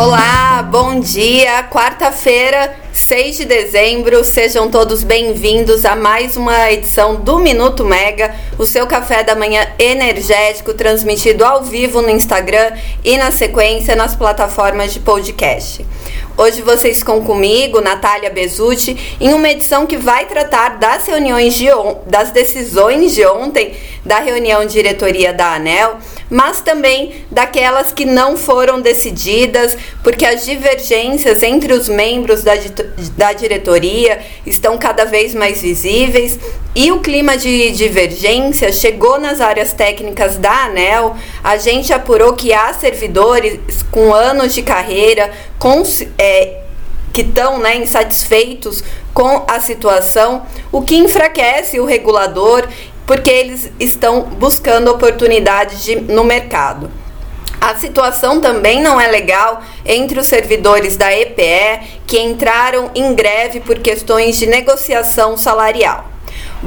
Olá, bom dia. Quarta-feira, 6 de dezembro. Sejam todos bem-vindos a mais uma edição do Minuto Mega, o seu café da manhã energético transmitido ao vivo no Instagram e na sequência nas plataformas de podcast. Hoje vocês ficam comigo, Natália Bezutti, em uma edição que vai tratar das reuniões de das decisões de ontem da reunião diretoria da ANEL, mas também daquelas que não foram decididas, porque as divergências entre os membros da, da diretoria estão cada vez mais visíveis e o clima de divergência chegou nas áreas técnicas da ANEL. A gente apurou que há servidores com anos de carreira, com, é, que estão né, insatisfeitos com a situação, o que enfraquece o regulador, porque eles estão buscando oportunidades de, no mercado. A situação também não é legal entre os servidores da EPE que entraram em greve por questões de negociação salarial.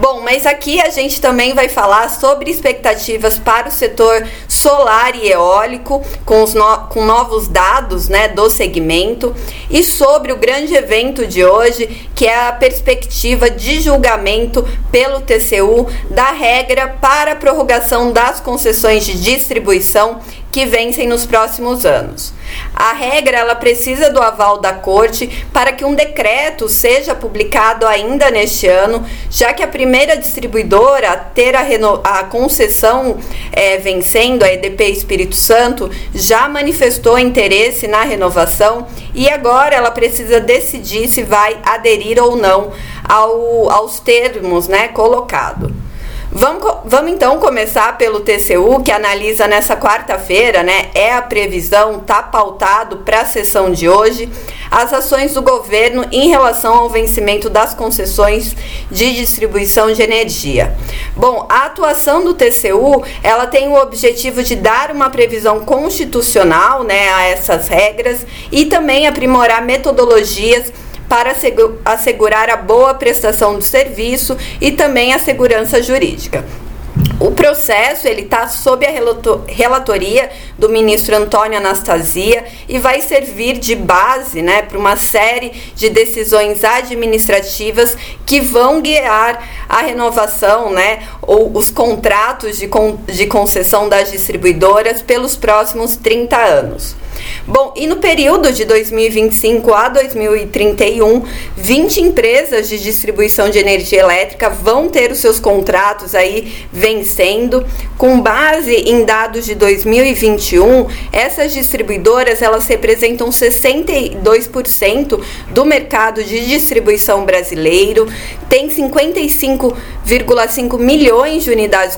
Bom, mas aqui a gente também vai falar sobre expectativas para o setor solar e eólico, com, os no, com novos dados né, do segmento, e sobre o grande evento de hoje, que é a perspectiva de julgamento pelo TCU da regra para a prorrogação das concessões de distribuição que vencem nos próximos anos. A regra ela precisa do aval da corte para que um decreto seja publicado ainda neste ano, já que a primeira distribuidora a ter a, a concessão é, vencendo, a EDP Espírito Santo, já manifestou interesse na renovação e agora ela precisa decidir se vai aderir ou não ao, aos termos né, colocados. Vamos, vamos então começar pelo TCU, que analisa nessa quarta-feira, né? É a previsão, tá pautado para a sessão de hoje, as ações do governo em relação ao vencimento das concessões de distribuição de energia. Bom, a atuação do TCU, ela tem o objetivo de dar uma previsão constitucional, né, a essas regras e também aprimorar metodologias para assegurar a boa prestação do serviço e também a segurança jurídica. O processo ele está sob a relatoria do ministro Antônio Anastasia e vai servir de base, né, para uma série de decisões administrativas que vão guiar a renovação, né, ou os contratos de, con de concessão das distribuidoras pelos próximos 30 anos. Bom, e no período de 2025 a 2031, 20 empresas de distribuição de energia elétrica vão ter os seus contratos aí vencendo. Com base em dados de 2021, essas distribuidoras elas representam 62% do mercado de distribuição brasileiro, tem 55,5 milhões de unidades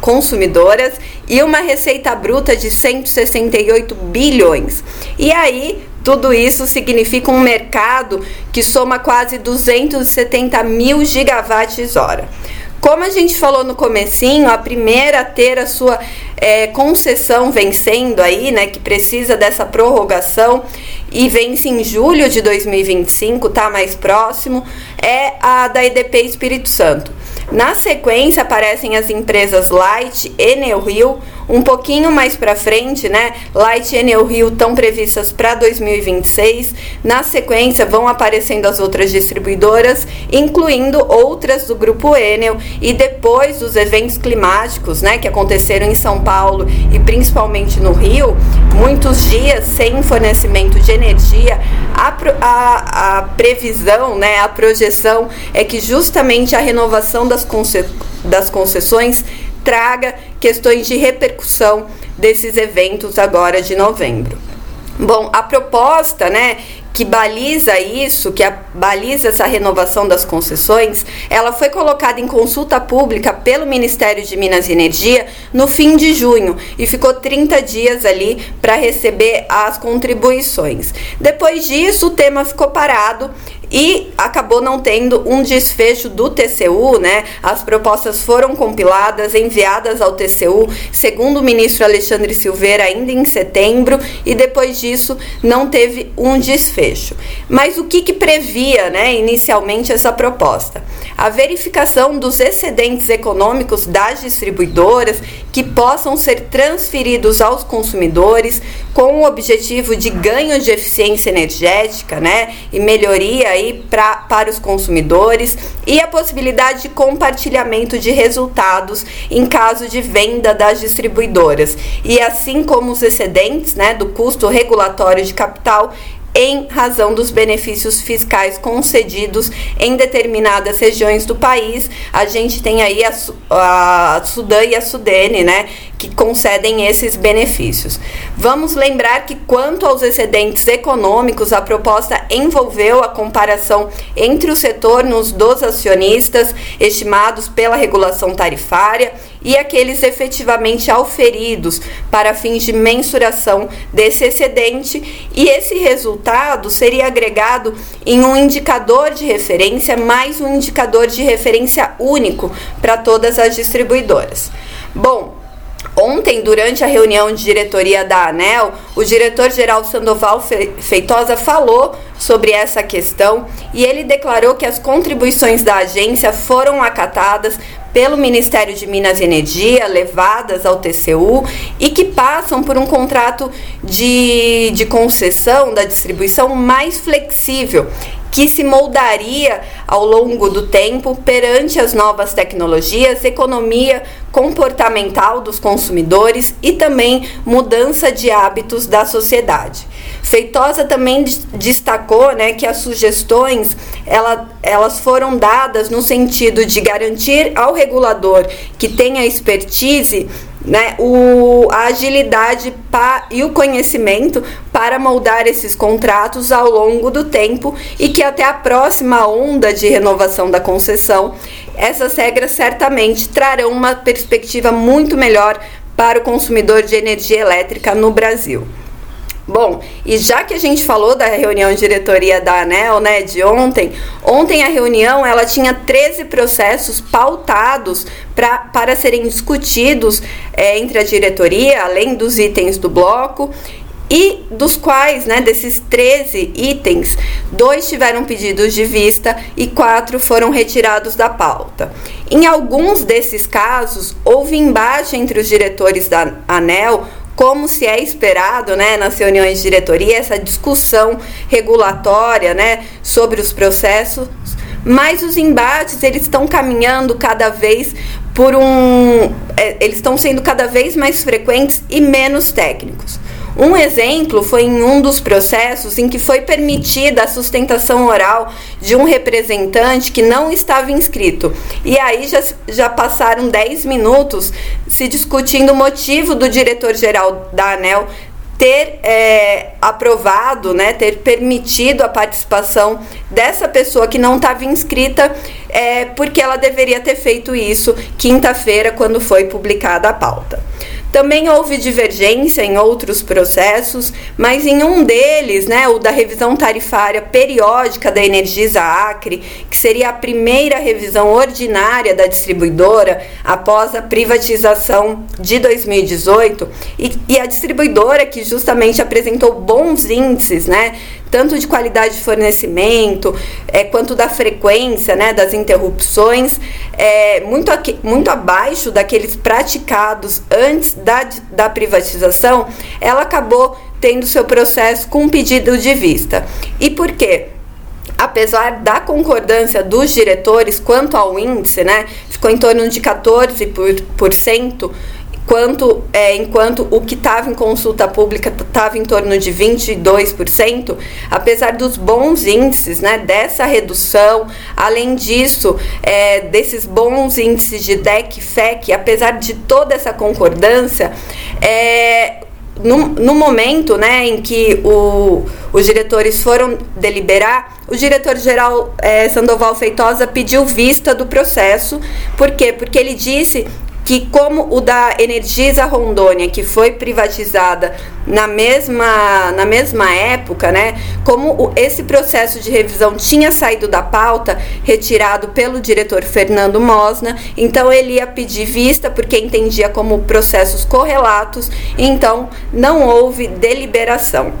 consumidoras e uma receita bruta de 168 bilhões. E aí, tudo isso significa um mercado que soma quase 270 mil gigawatts hora. Como a gente falou no comecinho, a primeira a ter a sua é, concessão vencendo aí, né, que precisa dessa prorrogação e vence em julho de 2025, tá mais próximo, é a da EDP Espírito Santo. Na sequência aparecem as empresas Light, Enel Rio, um pouquinho mais para frente, né? Light Enel Rio estão previstas para 2026. Na sequência vão aparecendo as outras distribuidoras, incluindo outras do grupo Enel e depois dos eventos climáticos, né, que aconteceram em São Paulo e principalmente no Rio, muitos dias sem fornecimento de energia, a, a, a previsão, né, a projeção é que justamente a renovação das, conce, das concessões traga questões de repercussão desses eventos agora de novembro. Bom, a proposta, né, que baliza isso, que a, baliza essa renovação das concessões, ela foi colocada em consulta pública pelo Ministério de Minas e Energia no fim de junho e ficou 30 dias ali para receber as contribuições. Depois disso, o tema ficou parado e acabou não tendo um desfecho do TCU, né? As propostas foram compiladas, enviadas ao TCU, segundo o ministro Alexandre Silveira, ainda em setembro, e depois disso não teve um desfecho. Mas o que, que previa né, inicialmente essa proposta? A verificação dos excedentes econômicos das distribuidoras que possam ser transferidos aos consumidores com o objetivo de ganho de eficiência energética né, e melhoria aí pra, para os consumidores e a possibilidade de compartilhamento de resultados em caso de venda das distribuidoras. E assim como os excedentes né, do custo regulatório de capital em razão dos benefícios fiscais concedidos em determinadas regiões do país. A gente tem aí a, a Sudã e a Sudene, né, que concedem esses benefícios. Vamos lembrar que, quanto aos excedentes econômicos, a proposta envolveu a comparação entre os retornos dos acionistas estimados pela regulação tarifária e aqueles efetivamente auferidos para fins de mensuração desse excedente, e esse resultado seria agregado em um indicador de referência mais um indicador de referência único para todas as distribuidoras. Bom, Ontem, durante a reunião de diretoria da ANEL, o diretor-geral Sandoval Feitosa falou sobre essa questão e ele declarou que as contribuições da agência foram acatadas pelo Ministério de Minas e Energia, levadas ao TCU e que passam por um contrato de, de concessão da distribuição mais flexível que se moldaria ao longo do tempo perante as novas tecnologias, economia comportamental dos consumidores e também mudança de hábitos da sociedade. Feitosa também destacou né, que as sugestões ela, elas foram dadas no sentido de garantir ao regulador que tenha expertise né, o, a agilidade pa, e o conhecimento para moldar esses contratos ao longo do tempo e que até a próxima onda de renovação da concessão, essas regras certamente trarão uma perspectiva muito melhor para o consumidor de energia elétrica no Brasil. Bom, e já que a gente falou da reunião de diretoria da ANEL, né, de ontem, ontem a reunião ela tinha 13 processos pautados pra, para serem discutidos é, entre a diretoria, além dos itens do bloco, e dos quais, né, desses 13 itens, dois tiveram pedidos de vista e quatro foram retirados da pauta. Em alguns desses casos, houve embate entre os diretores da ANEL como se é esperado, né, nas reuniões de diretoria, essa discussão regulatória, né, sobre os processos, mas os embates eles estão caminhando cada vez por um, é, eles estão sendo cada vez mais frequentes e menos técnicos. Um exemplo foi em um dos processos em que foi permitida a sustentação oral de um representante que não estava inscrito. E aí já, já passaram 10 minutos se discutindo o motivo do diretor-geral da ANEL ter é, aprovado, né, ter permitido a participação dessa pessoa que não estava inscrita, é, porque ela deveria ter feito isso quinta-feira, quando foi publicada a pauta. Também houve divergência em outros processos, mas em um deles, né, o da revisão tarifária periódica da Energisa Acre, que seria a primeira revisão ordinária da distribuidora após a privatização de 2018, e, e a distribuidora que justamente apresentou bons índices, né, tanto de qualidade de fornecimento, é, quanto da frequência né, das interrupções, é, muito, aqui, muito abaixo daqueles praticados antes da, da privatização, ela acabou tendo seu processo com pedido de vista. E por quê? apesar da concordância dos diretores quanto ao índice, né, ficou em torno de 14%, por, cento, quanto, é, enquanto o que estava em consulta pública estava em torno de 22%, apesar dos bons índices né, dessa redução, além disso, é, desses bons índices de DEC e FEC, apesar de toda essa concordância, é, no, no, momento né, em que o, os diretores foram deliberar, o diretor-geral é, Sandoval Feitosa pediu vista do processo. Por quê? Porque ele disse que como o da Energisa Rondônia, que foi privatizada na mesma, na mesma época, né, como o, esse processo de revisão tinha saído da pauta, retirado pelo diretor Fernando Mosna, então ele ia pedir vista porque entendia como processos correlatos, então não houve deliberação.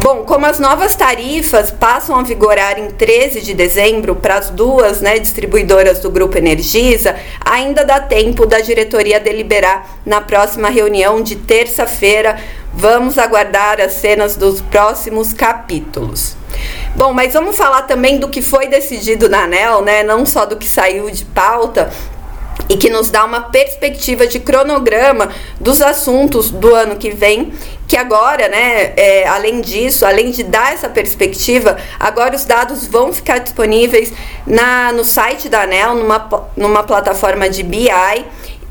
Bom, como as novas tarifas passam a vigorar em 13 de dezembro para as duas né, distribuidoras do Grupo Energisa, ainda dá tempo da diretoria deliberar na próxima reunião de terça-feira. Vamos aguardar as cenas dos próximos capítulos. Bom, mas vamos falar também do que foi decidido na ANEL, né? Não só do que saiu de pauta, e que nos dá uma perspectiva de cronograma dos assuntos do ano que vem, que agora, né, é, além disso, além de dar essa perspectiva, agora os dados vão ficar disponíveis na, no site da ANEL, numa, numa plataforma de BI,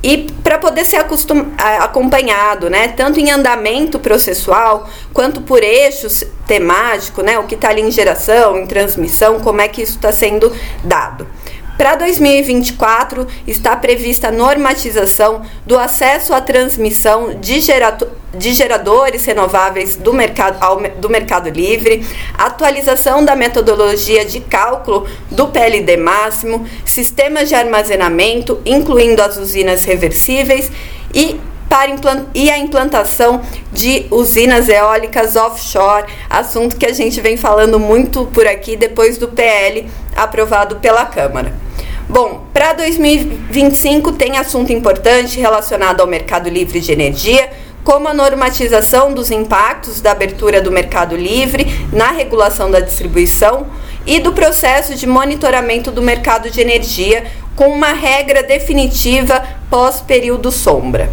e para poder ser acostum, acompanhado, né, tanto em andamento processual quanto por eixos temático, né, o que está ali em geração, em transmissão, como é que isso está sendo dado. Para 2024, está prevista a normatização do acesso à transmissão de, de geradores renováveis do mercado, ao, do mercado livre, atualização da metodologia de cálculo do PLD máximo, sistemas de armazenamento, incluindo as usinas reversíveis e para e a implantação de usinas eólicas offshore, assunto que a gente vem falando muito por aqui depois do PL aprovado pela Câmara. Bom, para 2025 tem assunto importante relacionado ao mercado livre de energia, como a normatização dos impactos da abertura do mercado livre na regulação da distribuição e do processo de monitoramento do mercado de energia, com uma regra definitiva pós-período sombra.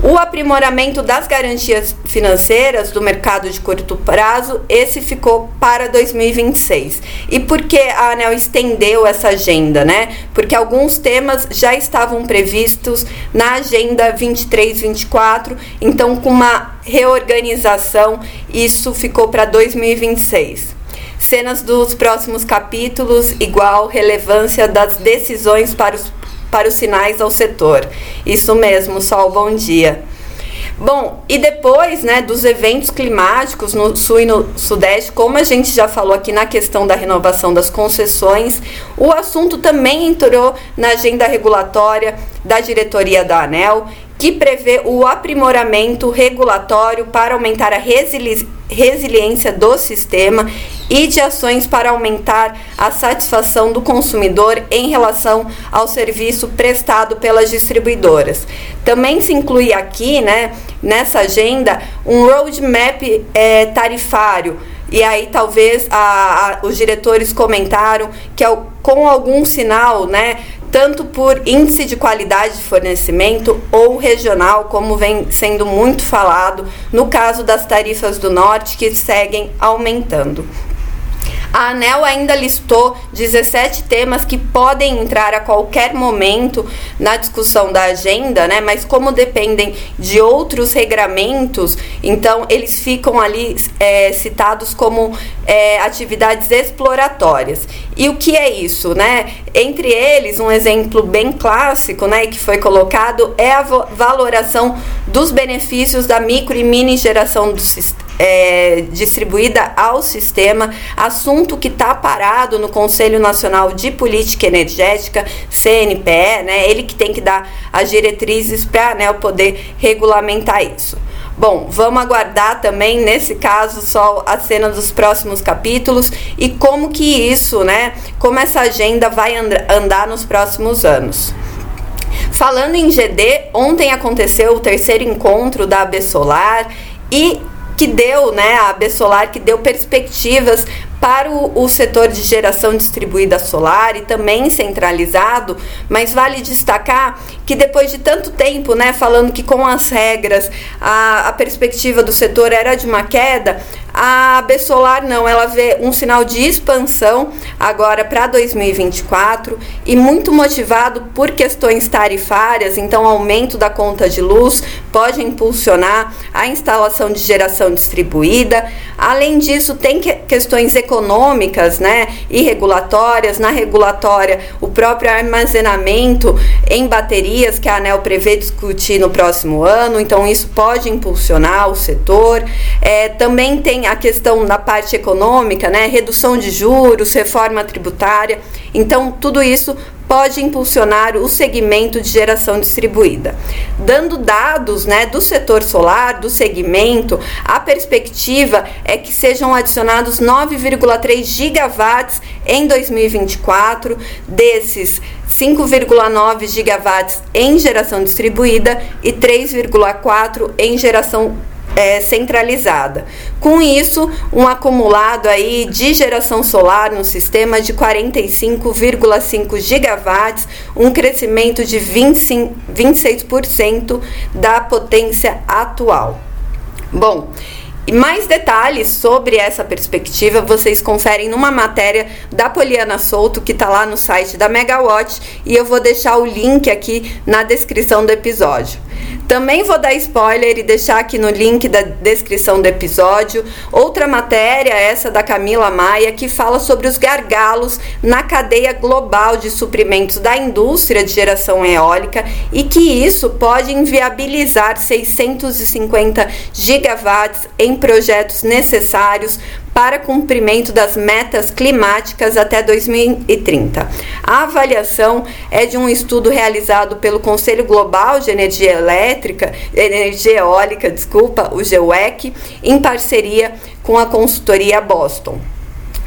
O aprimoramento das garantias financeiras do mercado de curto prazo, esse ficou para 2026. E por que a ANEL estendeu essa agenda, né? Porque alguns temas já estavam previstos na agenda 23-24, então com uma reorganização, isso ficou para 2026 cenas dos próximos capítulos, igual relevância das decisões para os para os sinais ao setor. Isso mesmo, Sol, bom dia. Bom, e depois né, dos eventos climáticos no sul e no sudeste, como a gente já falou aqui na questão da renovação das concessões, o assunto também entrou na agenda regulatória da diretoria da ANEL, que prevê o aprimoramento regulatório para aumentar a resili resiliência do sistema e de ações para aumentar a satisfação do consumidor em relação ao serviço prestado pelas distribuidoras. Também se inclui aqui, né, nessa agenda, um roadmap é, tarifário. E aí talvez a, a, os diretores comentaram que com algum sinal, né, tanto por índice de qualidade de fornecimento ou regional, como vem sendo muito falado no caso das tarifas do norte que seguem aumentando. A ANEL ainda listou 17 temas que podem entrar a qualquer momento na discussão da agenda, né? Mas como dependem de outros regramentos, então eles ficam ali é, citados como é, atividades exploratórias. E o que é isso, né? Entre eles, um exemplo bem clássico, né, que foi colocado é a valoração dos benefícios da micro e mini geração do sistema é, distribuída ao sistema, assunto que está parado no Conselho Nacional de Política Energética, CNPE, né? Ele que tem que dar as diretrizes para né, poder regulamentar isso. Bom, vamos aguardar também, nesse caso, só a cena dos próximos capítulos e como que isso, né? Como essa agenda vai andar nos próximos anos. Falando em GD, ontem aconteceu o terceiro encontro da AB Solar e que deu, né, a AB Solar, que deu perspectivas para o, o, setor de geração distribuída solar e também centralizado, mas vale destacar que depois de tanto tempo, né, falando que com as regras a, a perspectiva do setor era de uma queda, a Bessolar não, ela vê um sinal de expansão agora para 2024 e muito motivado por questões tarifárias, então aumento da conta de luz pode impulsionar a instalação de geração distribuída. Além disso, tem que, questões econômicas, né, e regulatórias. Na regulatória, o próprio armazenamento em baterias que a ANEL prevê discutir no próximo ano, então isso pode impulsionar o setor. É, também tem a questão na parte econômica, né? Redução de juros, reforma tributária. Então, tudo isso pode impulsionar o segmento de geração distribuída. Dando dados né, do setor solar, do segmento, a perspectiva é que sejam adicionados 9,3 gigawatts em 2024, desses 5,9 gigawatts em geração distribuída e 3,4 em geração é, centralizada. Com isso, um acumulado aí de geração solar no sistema de 45,5 gigawatts, um crescimento de 25, 26% da potência atual. Bom, e mais detalhes sobre essa perspectiva vocês conferem numa matéria da Poliana Souto que está lá no site da Megawatt e eu vou deixar o link aqui na descrição do episódio. Também vou dar spoiler e deixar aqui no link da descrição do episódio outra matéria, essa da Camila Maia, que fala sobre os gargalos na cadeia global de suprimentos da indústria de geração eólica e que isso pode inviabilizar 650 gigawatts em projetos necessários para cumprimento das metas climáticas até 2030. A avaliação é de um estudo realizado pelo Conselho Global de Energia Elétrica, Energia Eólica, desculpa, o GEWEC, em parceria com a consultoria Boston.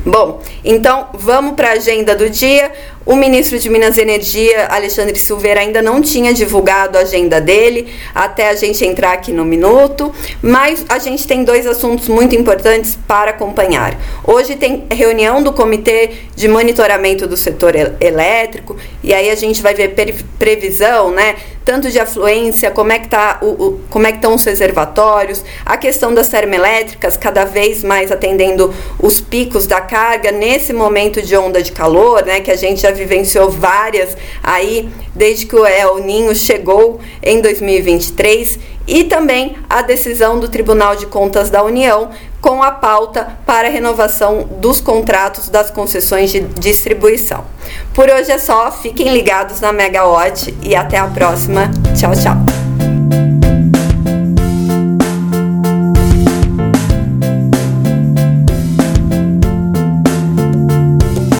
Bom, então vamos para a agenda do dia. O ministro de Minas e Energia, Alexandre Silveira, ainda não tinha divulgado a agenda dele até a gente entrar aqui no minuto, mas a gente tem dois assuntos muito importantes para acompanhar. Hoje tem reunião do Comitê de Monitoramento do Setor Elétrico, e aí a gente vai ver previsão, né? Tanto de afluência, como é que tá o, o como é que estão os reservatórios, a questão das termoelétricas cada vez mais atendendo os picos da carga nesse momento de onda de calor, né? Que a gente vivenciou várias aí desde que o El Ninho chegou em 2023 e também a decisão do Tribunal de Contas da União com a pauta para a renovação dos contratos das concessões de distribuição. Por hoje é só, fiquem ligados na Megawatt e até a próxima. Tchau, tchau.